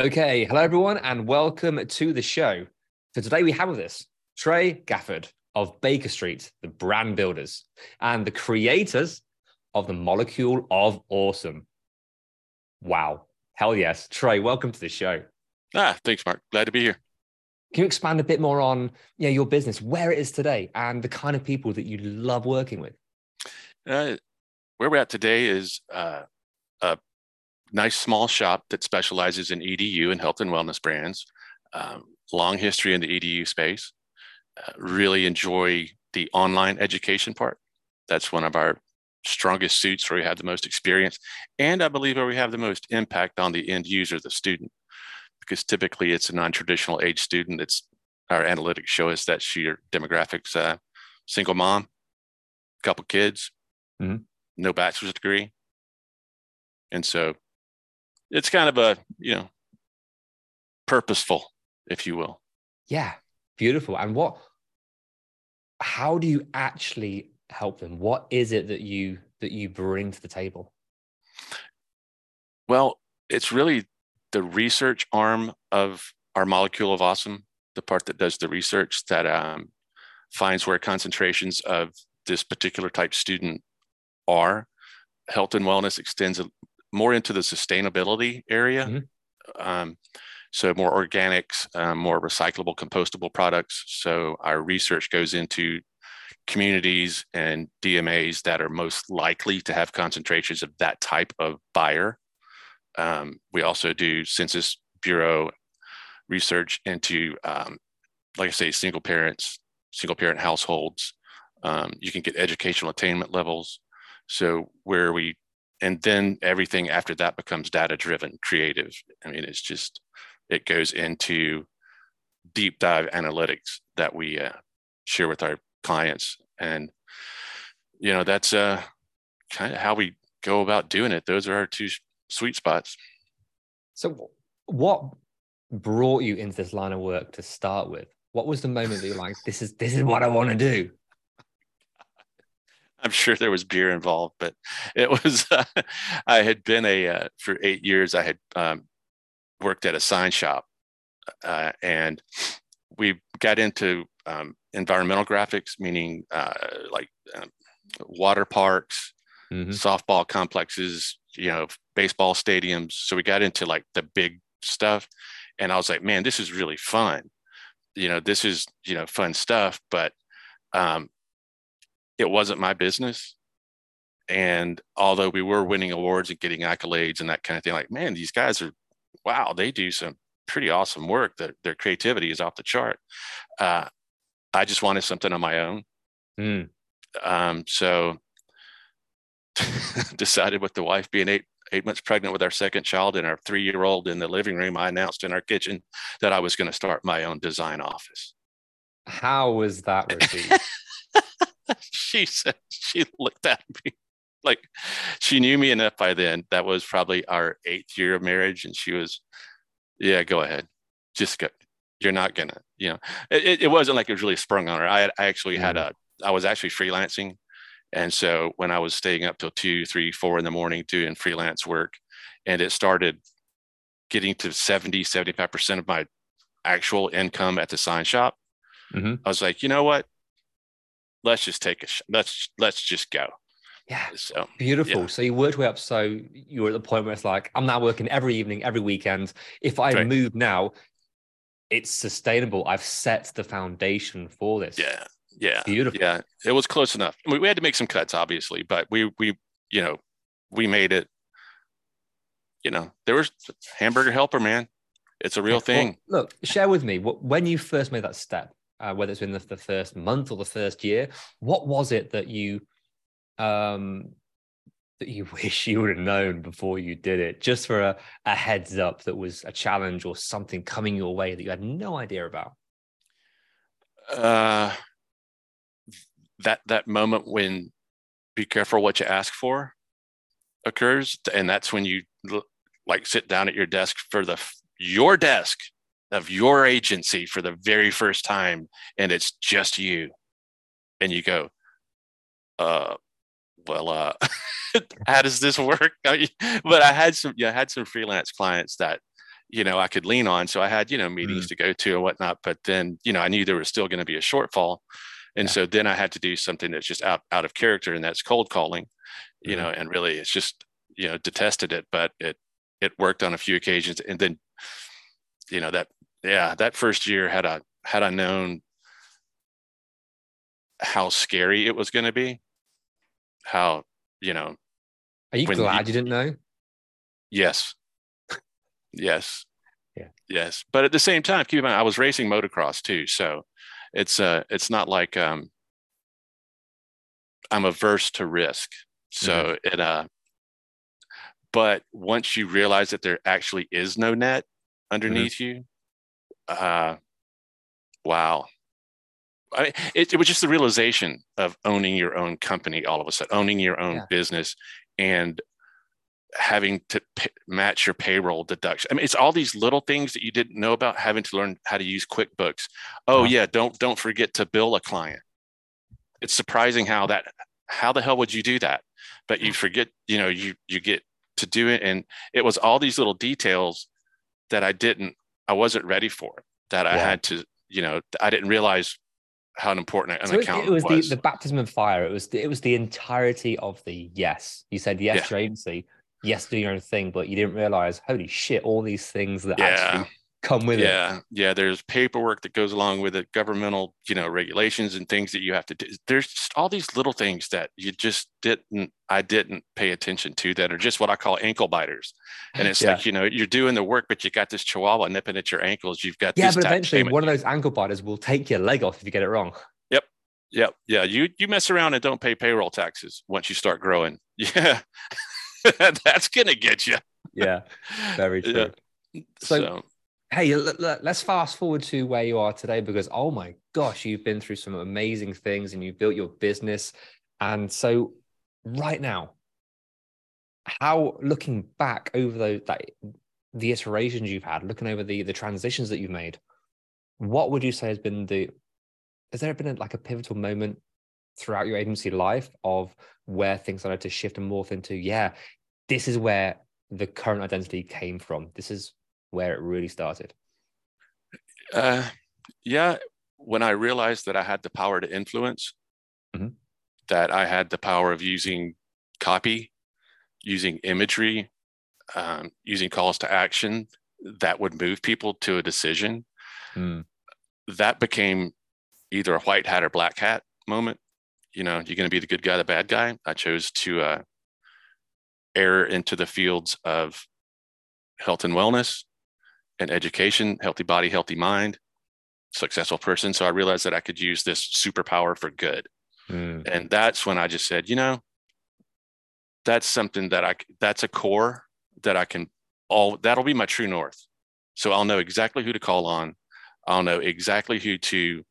Okay, hello everyone, and welcome to the show. So today we have with us Trey Gafford of Baker Street, the brand builders, and the creators of the Molecule of Awesome. Wow, hell yes, Trey, welcome to the show. Ah, thanks, Mark. Glad to be here. Can you expand a bit more on know, your business, where it is today, and the kind of people that you love working with? Uh, where we're at today is uh, a nice small shop that specializes in EDU and health and wellness brands. Um, long history in the EDU space. Uh, really enjoy the online education part. That's one of our strongest suits where we have the most experience, and I believe where we have the most impact on the end user, the student, because typically it's a non-traditional age student. It's our analytics show us that your demographics, uh, single mom, couple kids, Mhm. no bachelor's degree. And so it's kind of a, you know, purposeful, if you will. Yeah, beautiful. And what, how do you actually help them? What is it that you that you bring to the table? Well, it's really the research arm of our molecule of awesome, the part that does the research that um, finds where concentrations of this particular type student are. Health and wellness extends more into the sustainability area. Mhm. Um, so more organics, um, more recyclable, compostable products. So our research goes into communities and DMAs that are most likely to have concentrations of that type of buyer. Um, we also do Census Bureau research into, um, like I say, single parents, single parent households. Um, you can get educational attainment levels. So where we, and then everything after that becomes data driven, creative. I mean, it's just, it goes into deep dive analytics that we uh, share with our clients. And, you know, that's uh, kind of how we go about doing it. Those are our two sweet spots. So, what brought you into this line of work to start with? What was the moment that you're like, this is this is what I want to do? I'm sure there was beer involved, but it was, uh, I had been a, uh, for eight years, I had um, worked at a sign shop uh, and we got into um, environmental graphics, meaning uh, like um, water parks, Mhm. softball complexes, you know, baseball stadiums. So we got into like the big stuff. And I was like, man, this is really fun. You know, this is, you know, fun stuff, but um, it wasn't my business. And although we were winning awards and getting accolades and that kind of thing, like, man, these guys are, wow, they do some pretty awesome work. Their, their creativity is off the chart. Uh, I just wanted something on my own. Mm. Um, so decided with the wife being eight eight months pregnant with our second child and our three year old in the living room, I announced in our kitchen that I was going to start my own design office. How was that received? she said she looked at me like she knew me enough by then. That was probably our eighth year of marriage, and she was, yeah, go ahead, just go. You're not gonna, you know. It, it wasn't like it was really sprung on her. I, I actually had a, I was actually freelancing and so when I was staying up till two, three, four in the morning doing freelance work, and it started getting to 70, 75% of my actual income at the sign shop, Mhm. I was like, you know what? Let's just take a, sh- let's, let's just go. Yeah. So Beautiful. Yeah. So you worked way up. So you were at the point where it's like, I'm now working every evening, every weekend. If I Right. move now, it's sustainable. I've set the foundation for this. yeah, yeah, Beautiful. yeah. It was close enough. We, we had to make some cuts, obviously, but we we you know we made it. You know, there was hamburger helper, man. It's a real Well, thing. look, share with me what, when you first made that step, uh, whether it's in the, the first month or the first year, what was it that you um that you wish you would have known before you did it, just for a, a heads up that was a challenge or something coming your way that you had no idea about? uh, that that moment when be careful what you ask for occurs, and that's when you like sit down at your desk for the your desk of your agency for the very first time, and it's just you, and you go, uh, well, uh, how does this work? But I had some, yeah, I had some freelance clients that you know I could lean on. So I had you know meetings to go to and whatnot. But then you know I knew there was still going to be a shortfall, and Yeah. so then I had to do something that's just out out of character, and that's cold calling. You Mhm. know, and really it's just you know detested it, but it it worked on a few occasions, and then you know that yeah that first year had I had I known how scary it was going to be, how you know Are you glad you- you didn't know? Yes. yes. Yeah. Yes. But at the same time, keep in mind I was racing motocross too. So it's uh it's not like um I'm averse to risk. So it uh but once you realize that there actually is no net underneath you, uh wow. I mean, it, it was just the realization of owning your own company all of a sudden, owning your own Yeah. business and having to p- match your payroll deduction. I mean, it's all these little things that you didn't know about having to learn how to use QuickBooks. Oh Uh-huh. yeah, don't don't forget to bill a client. It's surprising how that how the hell would you do that? But you forget, you know, you you get to do it and it was all these little details that I didn't I wasn't ready for it. that I Yeah. had to, you know, I didn't realize how important an So it, accountant it was, was. the, the baptism of fire. It was the, it was the entirety of the yes. You said yes Yeah. to agency, yes do your own thing, but you didn't realize, holy shit, all these things that Yeah. actually come with it. yeah yeah there's paperwork that goes along with it governmental you know regulations and things that you have to do there's just all these little things that you just didn't i didn't pay attention to that are just what i call ankle biters and it's Yeah. like you know you're doing the work but you got this chihuahua nipping at your ankles you've got Yeah, but eventually one of those ankle biters will take your leg off if you get it wrong. Yep. Yep. Yeah. You you mess around and don't pay payroll taxes once you start growing. Yeah. That's gonna get you. Yeah, very true. Yeah. So- So, Hey, let's fast forward to where you are today because, oh my gosh, you've been through some amazing things and you've built your business. And so, right now, how looking back over that the iterations you've had, looking over the the transitions that you've made, what would you say has been the has there been a, like a pivotal moment throughout your agency life of where things started to shift and morph into, yeah, this is where the current identity came from. This is where it really started. uh, yeah, when I realized that I had the power to influence, Mhm. that I had the power of using copy, using imagery, um, using calls to action that would move people to a decision, Hmm. that became either a white hat or black hat moment. You know, you're going to be the good guy, the bad guy. I chose to uh, err into the fields of health and wellness and education, healthy body, healthy mind, successful person. So I realized that I could use this superpower for good. Hmm. And that's when I just said, you know, that's something that I, that's a core that I can all, that'll be my true north. So I'll know exactly who to call on. I'll know exactly who to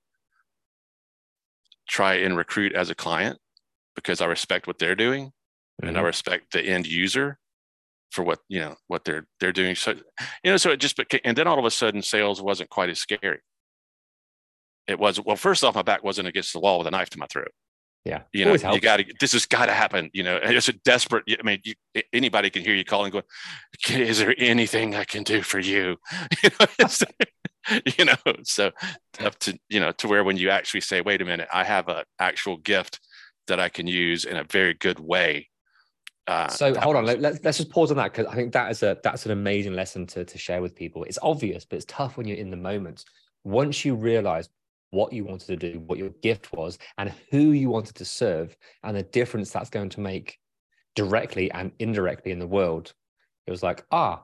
try and recruit as a client because I respect what they're doing and I Mhm. respect the end user for what you know what they're they're doing. So you know, so it just became, and then all of a sudden, sales wasn't quite as scary. It was well. First off, my back wasn't against the wall with a knife to my throat. Yeah. You know, you got to. This has got to happen. You know, it's a desperate. I mean, you, anybody can hear you calling, going, "Is there anything I can do for you?" You know, you know. So up to you know to where when you actually say, "Wait a minute, I have an actual gift that I can use in a very good way. Uh, so hold on, let, us let's just pause on that because I think that is a that's an amazing lesson to to share with people. It's obvious, but it's tough when you're in the moment. Once you realize what you wanted to do, what your gift was, and who you wanted to serve, and the difference that's going to make directly and indirectly in the world, it was like, ah,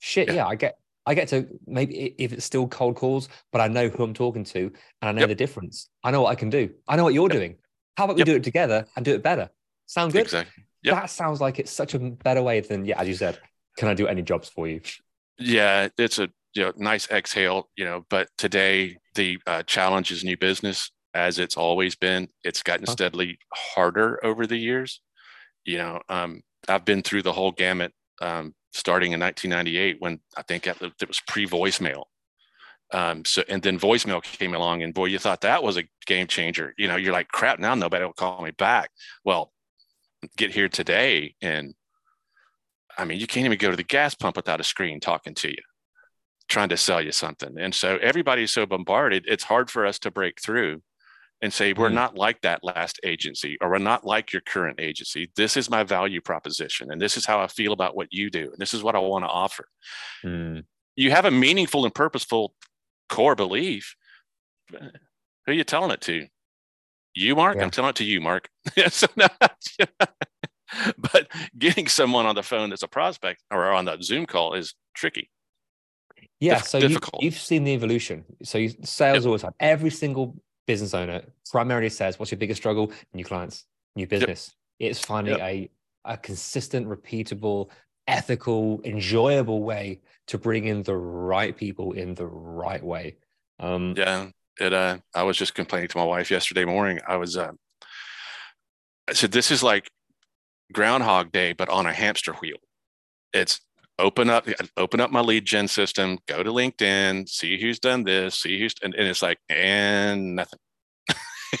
shit, yeah, yeah I get I get to maybe if it's still cold calls, but I know who I'm talking to and I know yep. the difference. I know what I can do. I know what you're yep. doing. How about we yep. do it together and do it better? Sound good? Exactly. Yep. That sounds like it's such a better way than yeah, as you said. Can I do any jobs for you? Yeah, it's a you know nice exhale, you know. But today the uh, challenge is new business, as it's always been. It's gotten steadily harder over the years. You know, um, I've been through the whole gamut, um, starting in 1998 when I think it was pre voicemail. Um, so and then voicemail came along, and boy, you thought that was a game changer. You know, you're like, crap, now nobody will call me back. Well, get here today, and I mean, you can't even go to the gas pump without a screen talking to you, trying to sell you something. And so everybody's so bombarded, it's hard for us to break through and say, we're mm. not like that last agency, or we're not like your current agency. This is my value proposition, and this is how I feel about what you do, and this is what I want to offer. Mm. You have a meaningful and purposeful core belief. Who are you telling it to? You, Mark? Yeah. I'm telling it to you, Mark. so but getting someone on the phone that's a prospect or on that Zoom call is tricky. Yeah, Dif- so difficult. You, have seen the evolution. So you, sales yep. always have every single business owner primarily says, "What's your biggest struggle? New clients, new business." Yep. It's finding yep. a a consistent, repeatable, ethical, enjoyable way to bring in the right people in the right way. Um, yeah, it. Uh, I was just complaining to my wife yesterday morning. I was. Uh, I said, "This is like Groundhog Day, but on a hamster wheel. It's open up, open up my lead gen system, go to LinkedIn, see who's done this, see who's, and, and it's like, and nothing.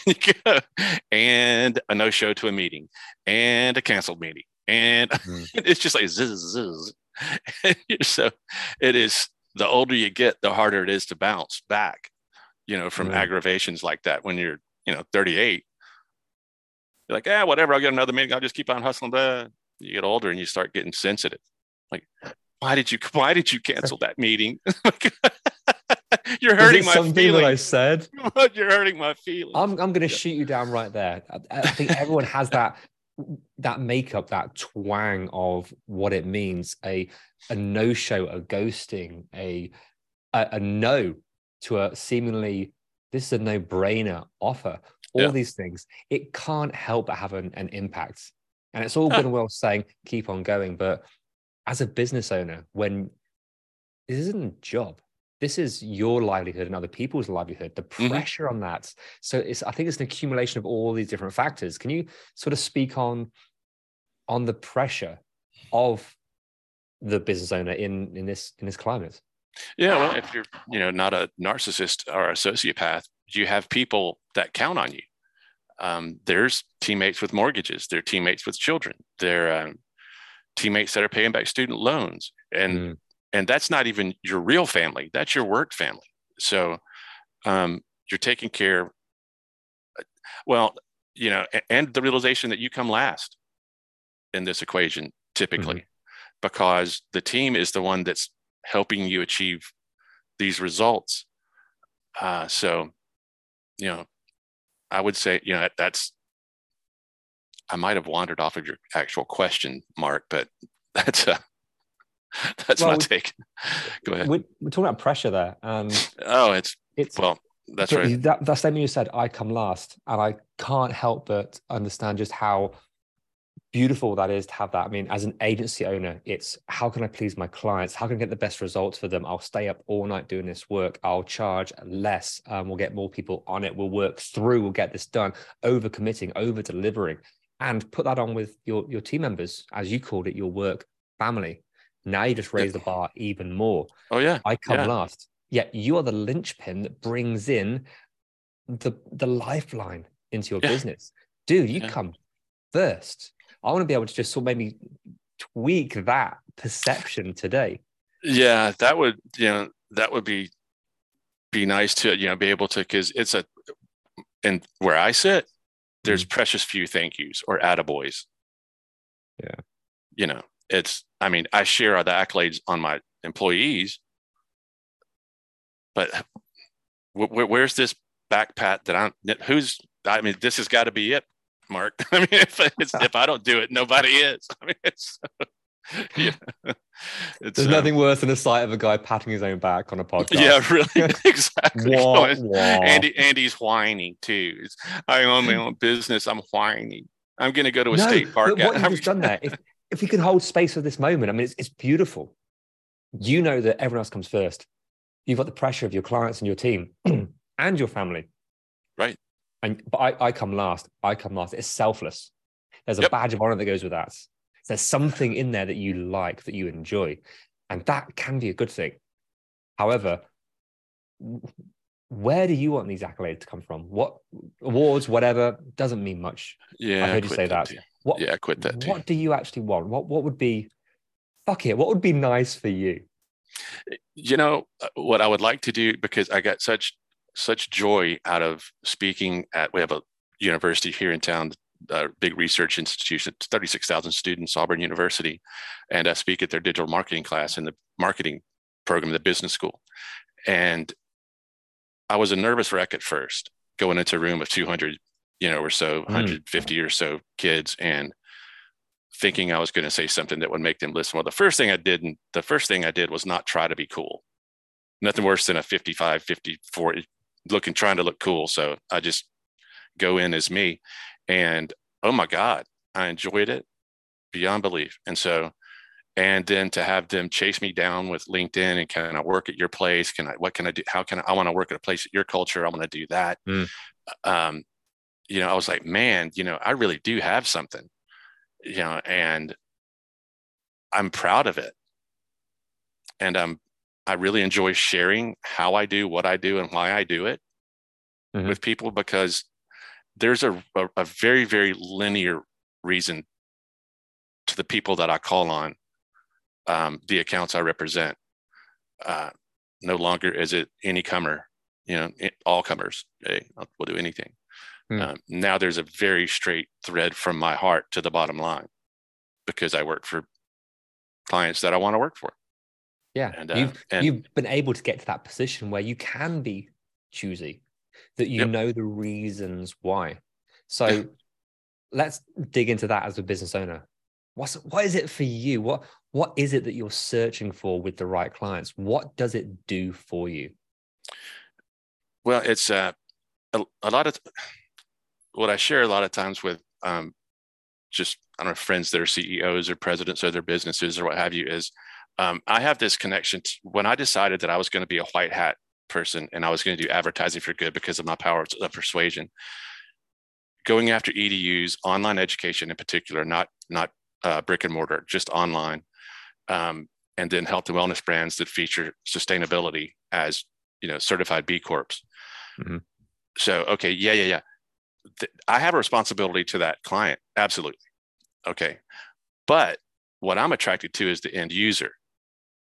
and a no show to a meeting and a canceled meeting. And mm. it's just like zzz, zzz. so it is the older you get, the harder it is to bounce back, you know, from mm. aggravations like that when you're, you know, 38 you're like, yeah, whatever. I'll get another meeting. I'll just keep on hustling. But you get older and you start getting sensitive. Like, why did you? Why did you cancel that meeting? You're hurting my something feelings. that I said. You're hurting my feelings. I'm I'm going to yeah. shoot you down right there. I, I think everyone has that that makeup, that twang of what it means. A a no show, a ghosting, a, a a no to a seemingly this is a no brainer offer all yeah. these things, it can't help but have an, an impact. And it's all good and well saying keep on going, but as a business owner, when this isn't a job, this is your livelihood and other people's livelihood. The mm-hmm. pressure mm-hmm. on that. So it's I think it's an accumulation of all these different factors. Can you sort of speak on on the pressure of the business owner in in this in this climate? Yeah, well, if you're you know not a narcissist or a sociopath, you have people that count on you. Um, there's teammates with mortgages, they're teammates with children, they're um, teammates that are paying back student loans, and mm. and that's not even your real family. That's your work family. So um, you're taking care. Well, you know, and the realization that you come last in this equation typically, mm-hmm. because the team is the one that's helping you achieve these results. Uh, so you know, I would say, you know, that's, I might have wandered off of your actual question, Mark, but that's a, that's well, my take. Go ahead. We're, we're, talking about pressure there. Um, oh, it's, it's, well, that's right. That, that statement you said, I come last, and I can't help but understand just how beautiful that is to have that. I mean, as an agency owner, it's how can I please my clients? How can I get the best results for them? I'll stay up all night doing this work. I'll charge less. Um, we'll get more people on it. We'll work through. We'll get this done. Over committing, over delivering, and put that on with your your team members, as you called it, your work family. Now you just raise yeah. the bar even more. Oh yeah, I come yeah. last. Yet you are the linchpin that brings in the the lifeline into your yeah. business, dude. You come first I want to be able to just sort of maybe tweak that perception today. Yeah, that would you know that would be be nice to you know be able to because it's a and where I sit, there's mm. precious few thank yous or attaboys. Yeah. You know, it's, I mean, I share the accolades on my employees, but wh- wh- where's this back pat that I'm, who's, I mean, this has got to be it, Mark. I mean, if, it's, if I don't do it, nobody is. I mean, it's, yeah. It's, There's um, nothing worse than the sight of a guy patting his own back on a podcast. Yeah, really, exactly. Wah, wah. Andy, Andy's whining too. It's, I own my own business. I'm whining. I'm going to go to a no, state park. What you've done there, if, if we could hold space for this moment, I mean, it's, it's beautiful. You know that everyone else comes first. You've got the pressure of your clients and your team and your family. And but I, I come last. I come last. It's selfless. There's a Yep. badge of honor that goes with that. There's something in there that you like, that you enjoy. And that can be a good thing. However, where do you want these accolades to come from? What awards, whatever, doesn't mean much. yeah, I heard you say that. too. What Yeah, I quit that too. what do you actually want? What what would be fuck it? What would be nice for you? you know uh, what I would like to do because I got such such joy out of speaking at we have a university here in town a big research institution 36,000 students Auburn University and I speak at their digital marketing class in the marketing program the business school and I was a nervous wreck at first going into a room of 200 you know or so hmm. 150 or so kids and thinking I was going to say something that would make them listen. Well, the first thing I did, the first thing I did was not try to be cool. Nothing worse than a 55, 54 looking, trying to look cool. So I just go in as me. And oh my God, I enjoyed it beyond belief. And so, and then to have them chase me down with LinkedIn and can I work at your place? Can I, what can I do? How can I, I want to work at a place at your culture? I want to do that. Mm. Um, you know, I was like, man, you know, I really do have something you know, and I'm proud of it. And um, I really enjoy sharing how I do what I do and why I do it Mhm. with people because there's a, a, a very, very linear reason to the people that I call on, um, the accounts I represent. Uh, no longer is it any comer, you know, it- all comers. Hey, we'll do anything. Hmm. Um, now there's a very straight thread from my heart to the bottom line because I work for clients that I want to work for. Yeah. And, uh, you've and- you've been able to get to that position where you can be choosy, that you Yep. know the reasons why. So let's dig into that as a business owner. What's what is it for you? What what is it that you're searching for with the right clients? What does it do for you? Well, it's uh, a, a lot of what I share a lot of times with um, just I don't know friends that are CEOs or presidents of their businesses or what have you is um, I have this connection to, when I decided that I was going to be a white hat person and I was going to do advertising for good because of my power of persuasion. Going after EDUs, online education in particular, not not uh, brick and mortar, just online, um, and then health and wellness brands that feature sustainability as you know certified B corps. Mhm. So okay, yeah, yeah, yeah. Th- I have a responsibility to that client, absolutely. Okay, but what I'm attracted to is the end user.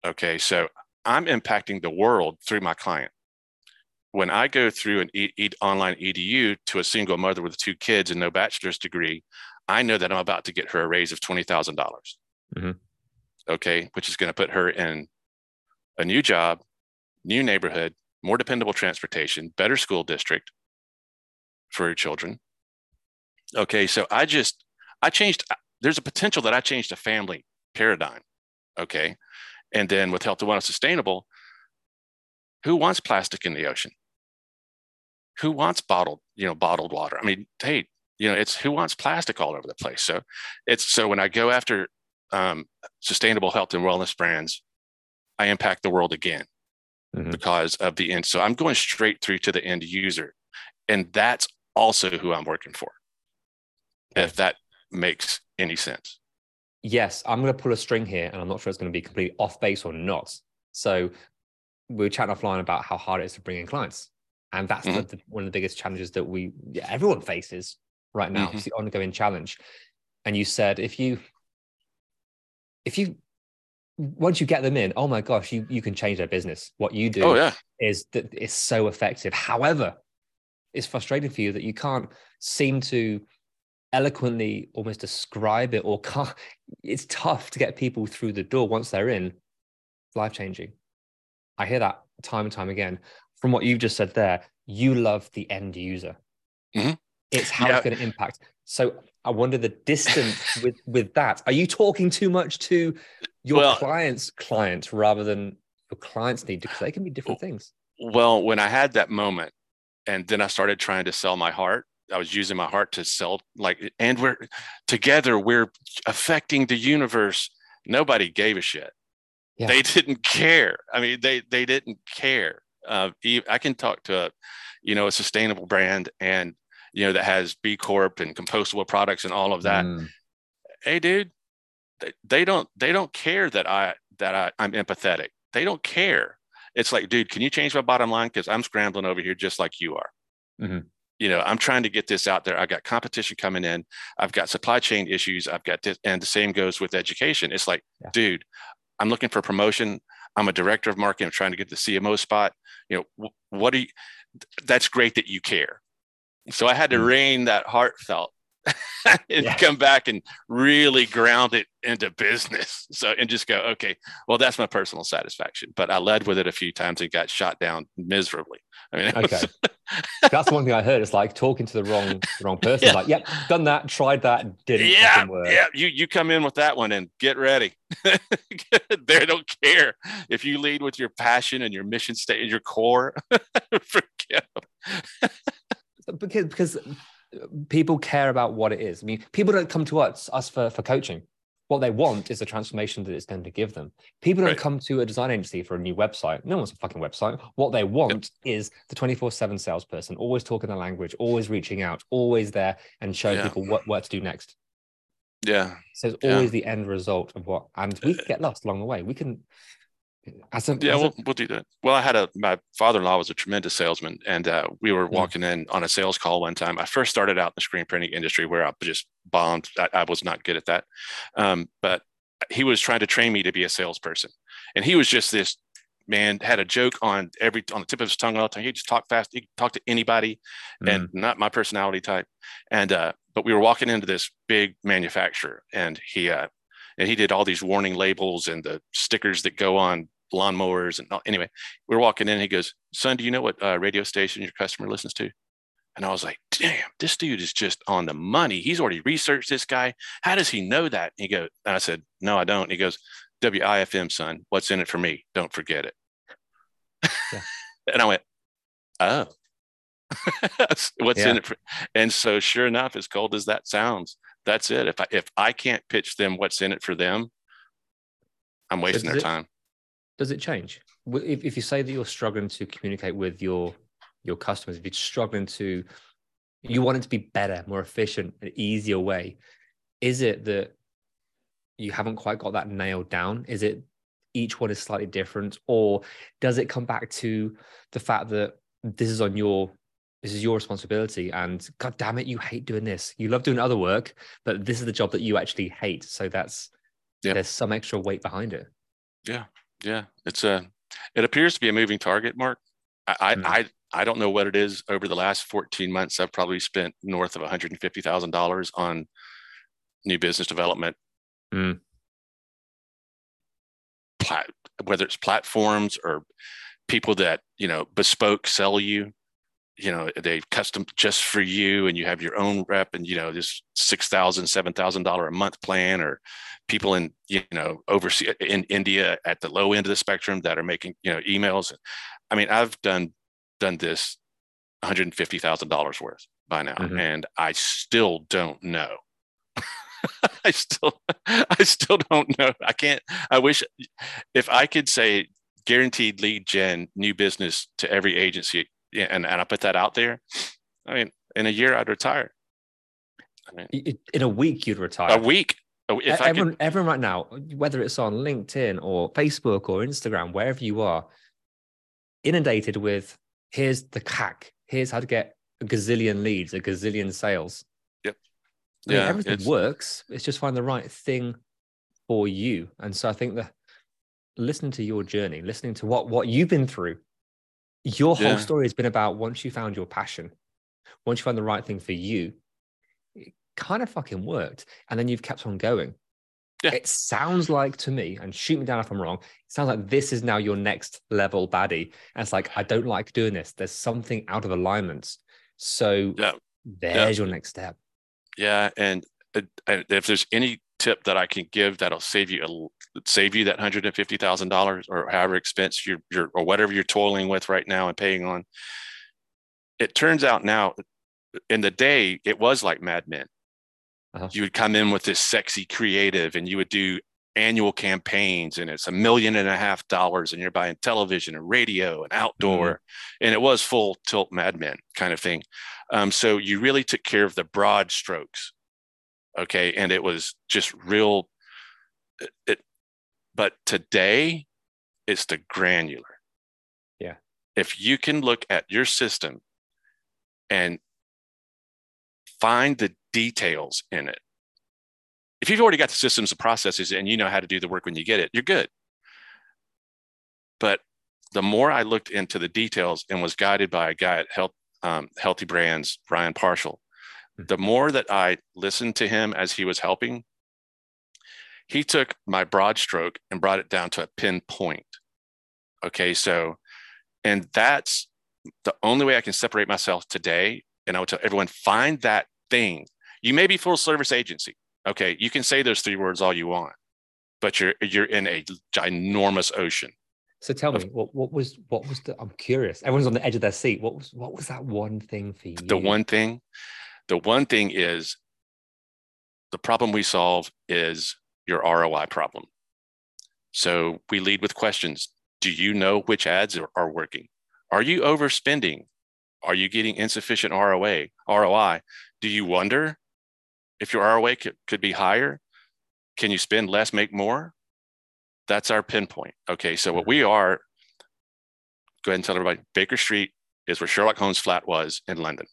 Okay, so I'm impacting the world through my client. When I go through an e- e- online EDU to a single mother with two kids and no bachelor's degree, I know that I'm about to get her a raise of twenty thousand dollars. Mhm. Okay, which is going to put her in a new job, new neighborhood, more dependable transportation, better school district for her children. Okay, so I just I changed. There's a potential that I changed a family paradigm. Okay, and then with health and wellness sustainable, who wants plastic in the ocean? Who wants bottled, you know, bottled water? I mean, hey, you know, it's who wants plastic all over the place. So it's so when I go after um, sustainable health and wellness brands, I impact the world again Mhm. because of the end. So I'm going straight through to the end user, and that's also who I'm working for. If that makes any sense. Yes, I'm going to pull a string here, and I'm not sure it's going to be completely off base or not. So we were chatting offline about how hard it is to bring in clients, and that's the, the, one of the biggest challenges that we yeah, everyone faces right now. Mhm. It's the ongoing challenge. And you said if you if you once you get them in, oh my gosh, you you can change their business. What you do Oh yeah, is that it's so effective. However, it's frustrating for you that you can't seem to eloquently almost describe it or can't it's tough to get people through the door once they're in. Life changing i hear that time and time again. From what you've just said there you love the end user. Mm-hmm. it's how yeah. it's going to impact. So i wonder the distance with with that. Are you talking too much to your well, clients clients rather than your clients need? Because they can be different things. well when i had that moment and then i started trying to sell my heart I was using my heart to sell like, and we're together, we're affecting the universe. Nobody gave a shit. Yeah. They didn't care. I mean, they, they didn't care. Uh, I can talk to a, you know, a sustainable brand and, you know, that has B Corp and compostable products and all of that. Mm. Hey, dude, they, they don't, they don't care that I, that I, I'm empathetic. They don't care. It's like, dude, can you change my bottom line? Cause I'm scrambling over here just like you are. Mm-hmm you know i'm trying to get this out there. I've got competition coming in. I've got supply chain issues. I've got this and the same goes with education. It's like yeah. dude i'm looking for promotion. I'm a director of marketing. I'm trying to get the cmo spot. You know what do you that's great that you care. So i had to mm. rein that heartfelt and yeah. come back and really ground it into business. So and just go, okay, well, that's my personal satisfaction. But I led with it a few times and got shot down miserably. I mean, okay, was... that's one thing I heard. It's like talking to the wrong the wrong person. Yeah. Like, yep, done that, tried that, didn't yeah, work. Yeah, you you come in with that one and get ready. they don't care if you lead with your passion and your mission state and your core. forget them. because because people care about what it is. I mean, people don't come to us us for, for coaching. What they want is the transformation that it's going to give them. People don't right. come to a design agency for a new website. No one's a fucking website. What they want yep. is the 24 7 salesperson, always talking the language, always reaching out, always there and showing yeah. people what, what to do next. Yeah. So it's always yeah. the end result of what, and we uh, get lost along the way. We can, as a, yeah, as we'll, a... we'll do that. Well, I had a my father-in-law was a tremendous salesman, and uh, we were mm. walking in on a sales call one time. I first started out in the screen printing industry where I just bombed. I, I was not good at that, um, but he was trying to train me to be a salesperson, and he was just this man had a joke on every on the tip of his tongue all the time. He just talked fast. He could talk to anybody, mm. and not my personality type. And uh, but we were walking into this big manufacturer, and he uh, and he did all these warning labels and the stickers that go on lawnmowers and all. anyway we are walking in he goes son do you know what uh, radio station your customer listens to and i was like damn this dude is just on the money he's already researched this guy how does he know that and he goes and i said no i don't and he goes WIIFM son what's in it for me don't forget it yeah. and i went oh what's yeah. in it for and so sure enough as cold as that sounds that's it. If I if I can't pitch them what's in it for them, I'm wasting their it, time. Does it change? If, if you say that you're struggling to communicate with your your customers, if you're struggling to you want it to be better, more efficient, an easier way, is it that you haven't quite got that nailed down? Is it each one is slightly different, or does it come back to the fact that this is on your this is your responsibility and god damn it you hate doing this you love doing other work but this is the job that you actually hate so that's yeah. there's some extra weight behind it yeah yeah it's a it appears to be a moving target mark i mm. i i don't know what it is over the last 14 months i've probably spent north of $150000 on new business development mm. Plat, whether it's platforms or people that you know bespoke sell you you know they custom just for you and you have your own rep and you know this six thousand seven thousand dollar a month plan or people in you know overseas in india at the low end of the spectrum that are making you know emails. I mean i've done done this $150000 worth by now mm-hmm. and i still don't know. I still i still don't know. I can't i wish if i could say guaranteed lead gen new business to every agency and, and I put that out there, I mean, in a year I'd retire. I mean, in a week you'd retire. A week. Oh, if everyone, could... everyone right now, whether it's on LinkedIn or Facebook or Instagram, wherever you are, inundated with here's the CAC, here's how to get a gazillion leads, a gazillion sales. Yep. I mean, yeah, everything it's... works. It's just find the right thing for you. And so I think that listening to your journey, listening to what what you've been through, your whole yeah. story has been about once you found your passion once you found the right thing for you, it kind of fucking worked. And then you've kept on going. Yeah. It sounds like to me, and shoot me down if I'm wrong, it sounds like this is now your next level baddie. And it's like, I don't like doing this. There's something out of alignment. So Yeah. there's your next step. Yeah, uh, and if there's any tip that I can give that'll save you a, save you that hundred and fifty thousand dollars or however expense you're, you're or whatever you're toiling with right now and paying on, it turns out now in the day it was like Mad Men. Uh-huh. You would come in with this sexy creative, and you would do annual campaigns, and it's a million and a half dollars, and you're buying television and radio and outdoor, and it was full tilt Mad Men kind of thing. Um, so you really took care of the broad strokes okay? And it was just real it, it but today it's the granular. Yeah. if you can look at your system and find the details in it. If you've already got the systems and processes and you know how to do the work when you get it you're good. But the more i looked into the details and was guided by a guy at health um, healthy brands ryan partial the more that I listened to him as he was helping, he took my broad stroke and brought it down to a pinpoint. Okay, so, and that's the only way I can separate myself today. And I would tell everyone find that thing. You may be full service agency. Okay, you can say those three words all you want, but you're you're in a ginormous ocean. So tell me, what, what was what was the? I'm curious. Everyone's on the edge of their seat. What was what was that one thing for you? The one thing, the one thing is the problem we solve is your ROI problem. So we lead with questions. Do you know which ads are, are working? Are you overspending? Are you getting insufficient ROA, ROI? Do you wonder if your ROA could, could be higher? Can you spend less, make more? That's our pinpoint. Okay, so what we mm-hmm. are, go ahead and tell everybody Baker Street is where Sherlock Holmes' flat was in London.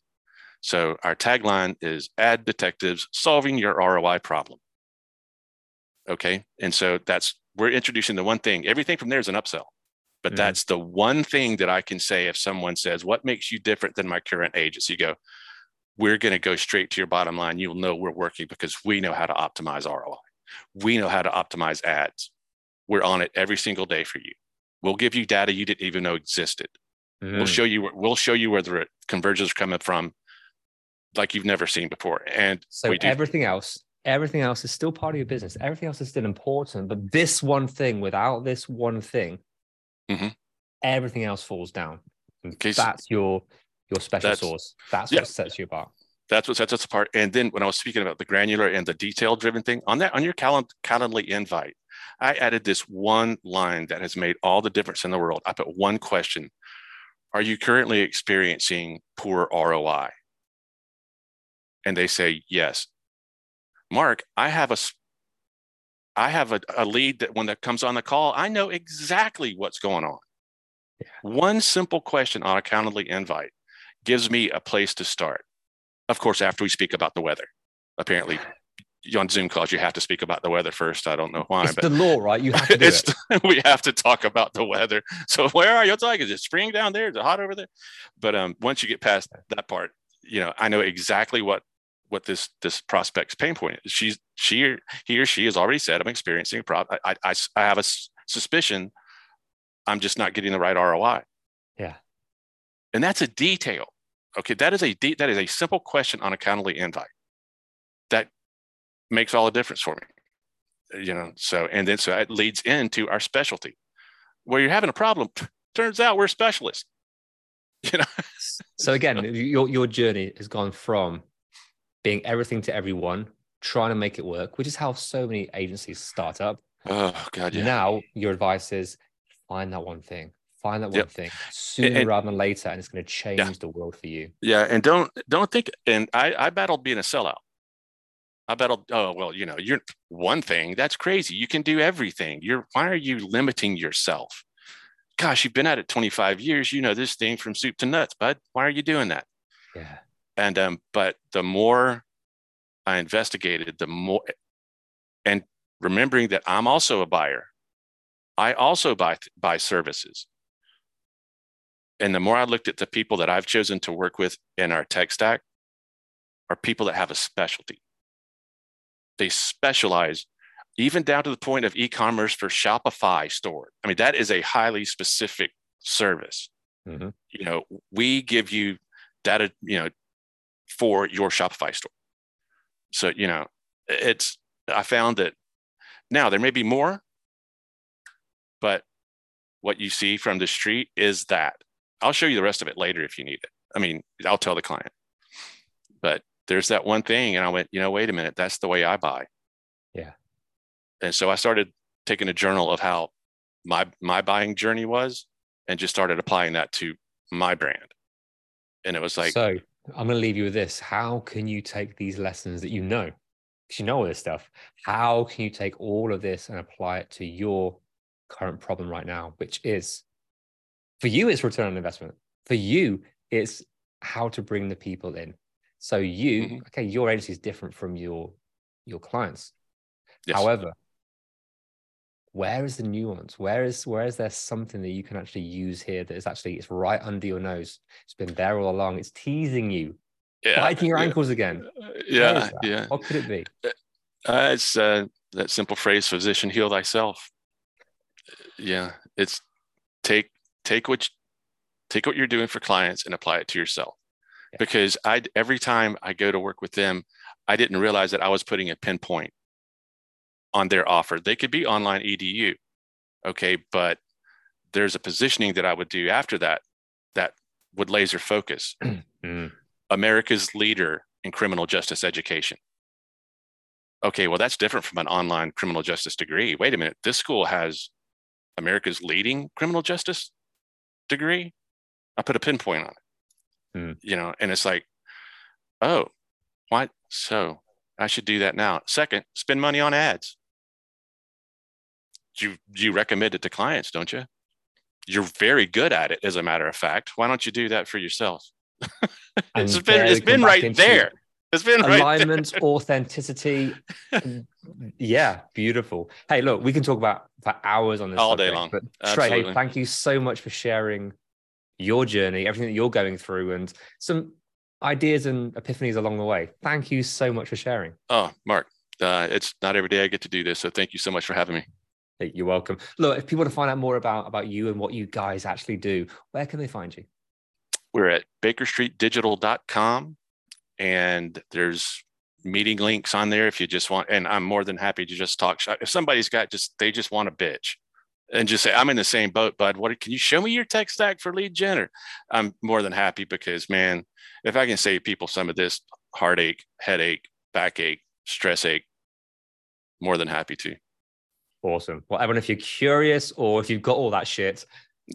So our tagline is ad detectives solving your ROI problem. Okay. And so that's, we're introducing the one thing, everything from there is an upsell. But Mhm. that's the one thing that I can say if someone says, What makes you different than my current agency? You go, We're going to go straight to your bottom line. You'll know we're working because we know how to optimize ROI. We know how to optimize ads. We're on it every single day for you. We'll give you data you didn't even know existed. We'll Mm. show you where- we'll show you where the conversions are coming from like you've never seen before. And So everything else, everything else is still part of your business. Everything else is still important, but this one thing, without this one thing, Mhm. everything else falls down. Okay, that's your your special That's- sauce. That's yeah. what sets you apart. that's what sets us apart. And then when I was speaking about the granular and the detail driven thing on that on your calend- Calendly invite, I added this one line that has made all the difference in the world. I put one question: Are you currently experiencing poor ROI? And they say yes. Mark, I have a I have a, a lead that when that comes on the call, I know exactly what's going on. One simple question on a Calendly invite gives me a place to start of course, after we speak about the weather. Apparently, on Zoom calls, you have to speak about the weather first. I don't know why, It's but the law, right? You have to do it. we have to talk about the weather. So where are you? It's like, is it spring down there? Is it hot over there? But um, once you get past that part, you know, I know exactly what what this this prospect's pain point is. She's she or he or she has already said, I'm experiencing a problem. I, I, I have a s- suspicion I'm just not getting the right ROI. Yeah. And that's a detail. Okay, that is a de- that is a simple question on a Calendly invite. That makes all the difference for me. You know, so and then so it leads into our specialty. Where you're having a problem, turns out we're specialists. You know, So again, your your journey has gone from being everything to everyone, trying to make it work, which is how so many agencies start up. oh god, yeah. Now your advice is find that one thing, find that one Yep. thing sooner and- rather than later, and it's going to change the world for you. Yeah, and don't don't think. And I I battled being a sellout. I battled. Oh well, you know, you're one thing. That's crazy. You can do everything. You're. Why are you limiting yourself? Gosh, you've been at it 25 years. You know this thing from soup to nuts, bud. Why are you doing that? Yeah. And um, but the more I investigated, the more, and remembering that I'm also a buyer. I also buy buy services. And the more I looked at the people that I've chosen to work with in our tech stack, are people that have a specialty. They specialize even down to the point of e-commerce for Shopify store. I mean, that is a highly specific service. Mhm. You know, we give you data, you know, for your Shopify store. So, you know, it's I found that now there may be more, but what you see from the street is that. I'll show you the rest of it later if you need it. I mean, I'll tell the client. But there's that one thing, and I went, you know, wait a minute, that's the way I buy. Yeah. And so I started taking a journal of how my my buying journey was, and just started applying that to my brand. And it was like, so I'm going to leave you with this. How can you take these lessons that you know, because you know all this stuff, how can you take all of this and apply it to your current problem right now, which is for you, it's return on investment. For you, it's how to bring the people in. So you, Mhm. okay, your agency is different from your your clients. yes. However, where is the nuance? Where is where is there something that you can actually use here that is actually it's right under your nose? It's been there all along. It's teasing you, yeah, biting your yeah, ankles again. uh, Yeah, yeah. What could it be? Uh, it's uh, that simple phrase, physician, heal thyself. Yeah, it's take take what take what you're doing for clients and apply it to yourself. Yeah. Because I every time I go to work with them, I didn't realize that I was putting a pinpoint on their offer. They could be online edu, okay, but there's a positioning that I would do after that that would laser focus. Mm, America's leader in criminal justice education. Okay, well, that's different from an online criminal justice degree. Wait a minute, this school has America's leading criminal justice degree. I put a pinpoint on it, Hmm. you know, and it's like, oh, what? So I should do that now. Second, spend money on ads. You you recommend it to clients, don't you? You're very good at it, as a matter of fact. Why don't you do that for yourself? It's been it's been right there. It's been right. Alignment, authenticity. yeah, beautiful. Hey, look, we can talk about for hours on this All day long. But Trey, hey, thank you so much for sharing your journey, everything that you're going through, and some ideas and epiphanies along the way. Thank you so much for sharing. Oh, Mark, uh, it's not every day I get to do this, so thank you so much for having me. You're welcome. Look, if people want to find out more about about you and what you guys actually do, where can they find you? We're at bakerstreetdigital.com, and there's meeting links on there if you just want. And I'm more than happy to just talk. If somebody's got just they just want a bitch, and just say I'm in the same boat, bud. What can you show me your tech stack for lead gen? I'm more than happy because man, if I can save people some of this heartache, headache, backache, stress ache, more than happy to. Awesome. Well, everyone, if you're curious or if you've got all that shit,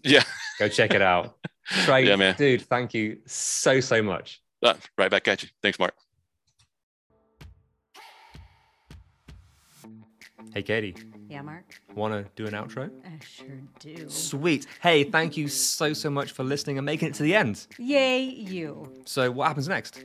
Yeah, go check it out. Trey, Yeah, man. dude, thank you so so much. Uh, right back at you. Thanks, Mark. Hey, Katie, Yeah, Mark? want to do an outro? I sure do. Sweet. Hey, thank you so, so much for listening and making it to the end. Yay, you. So, what happens next?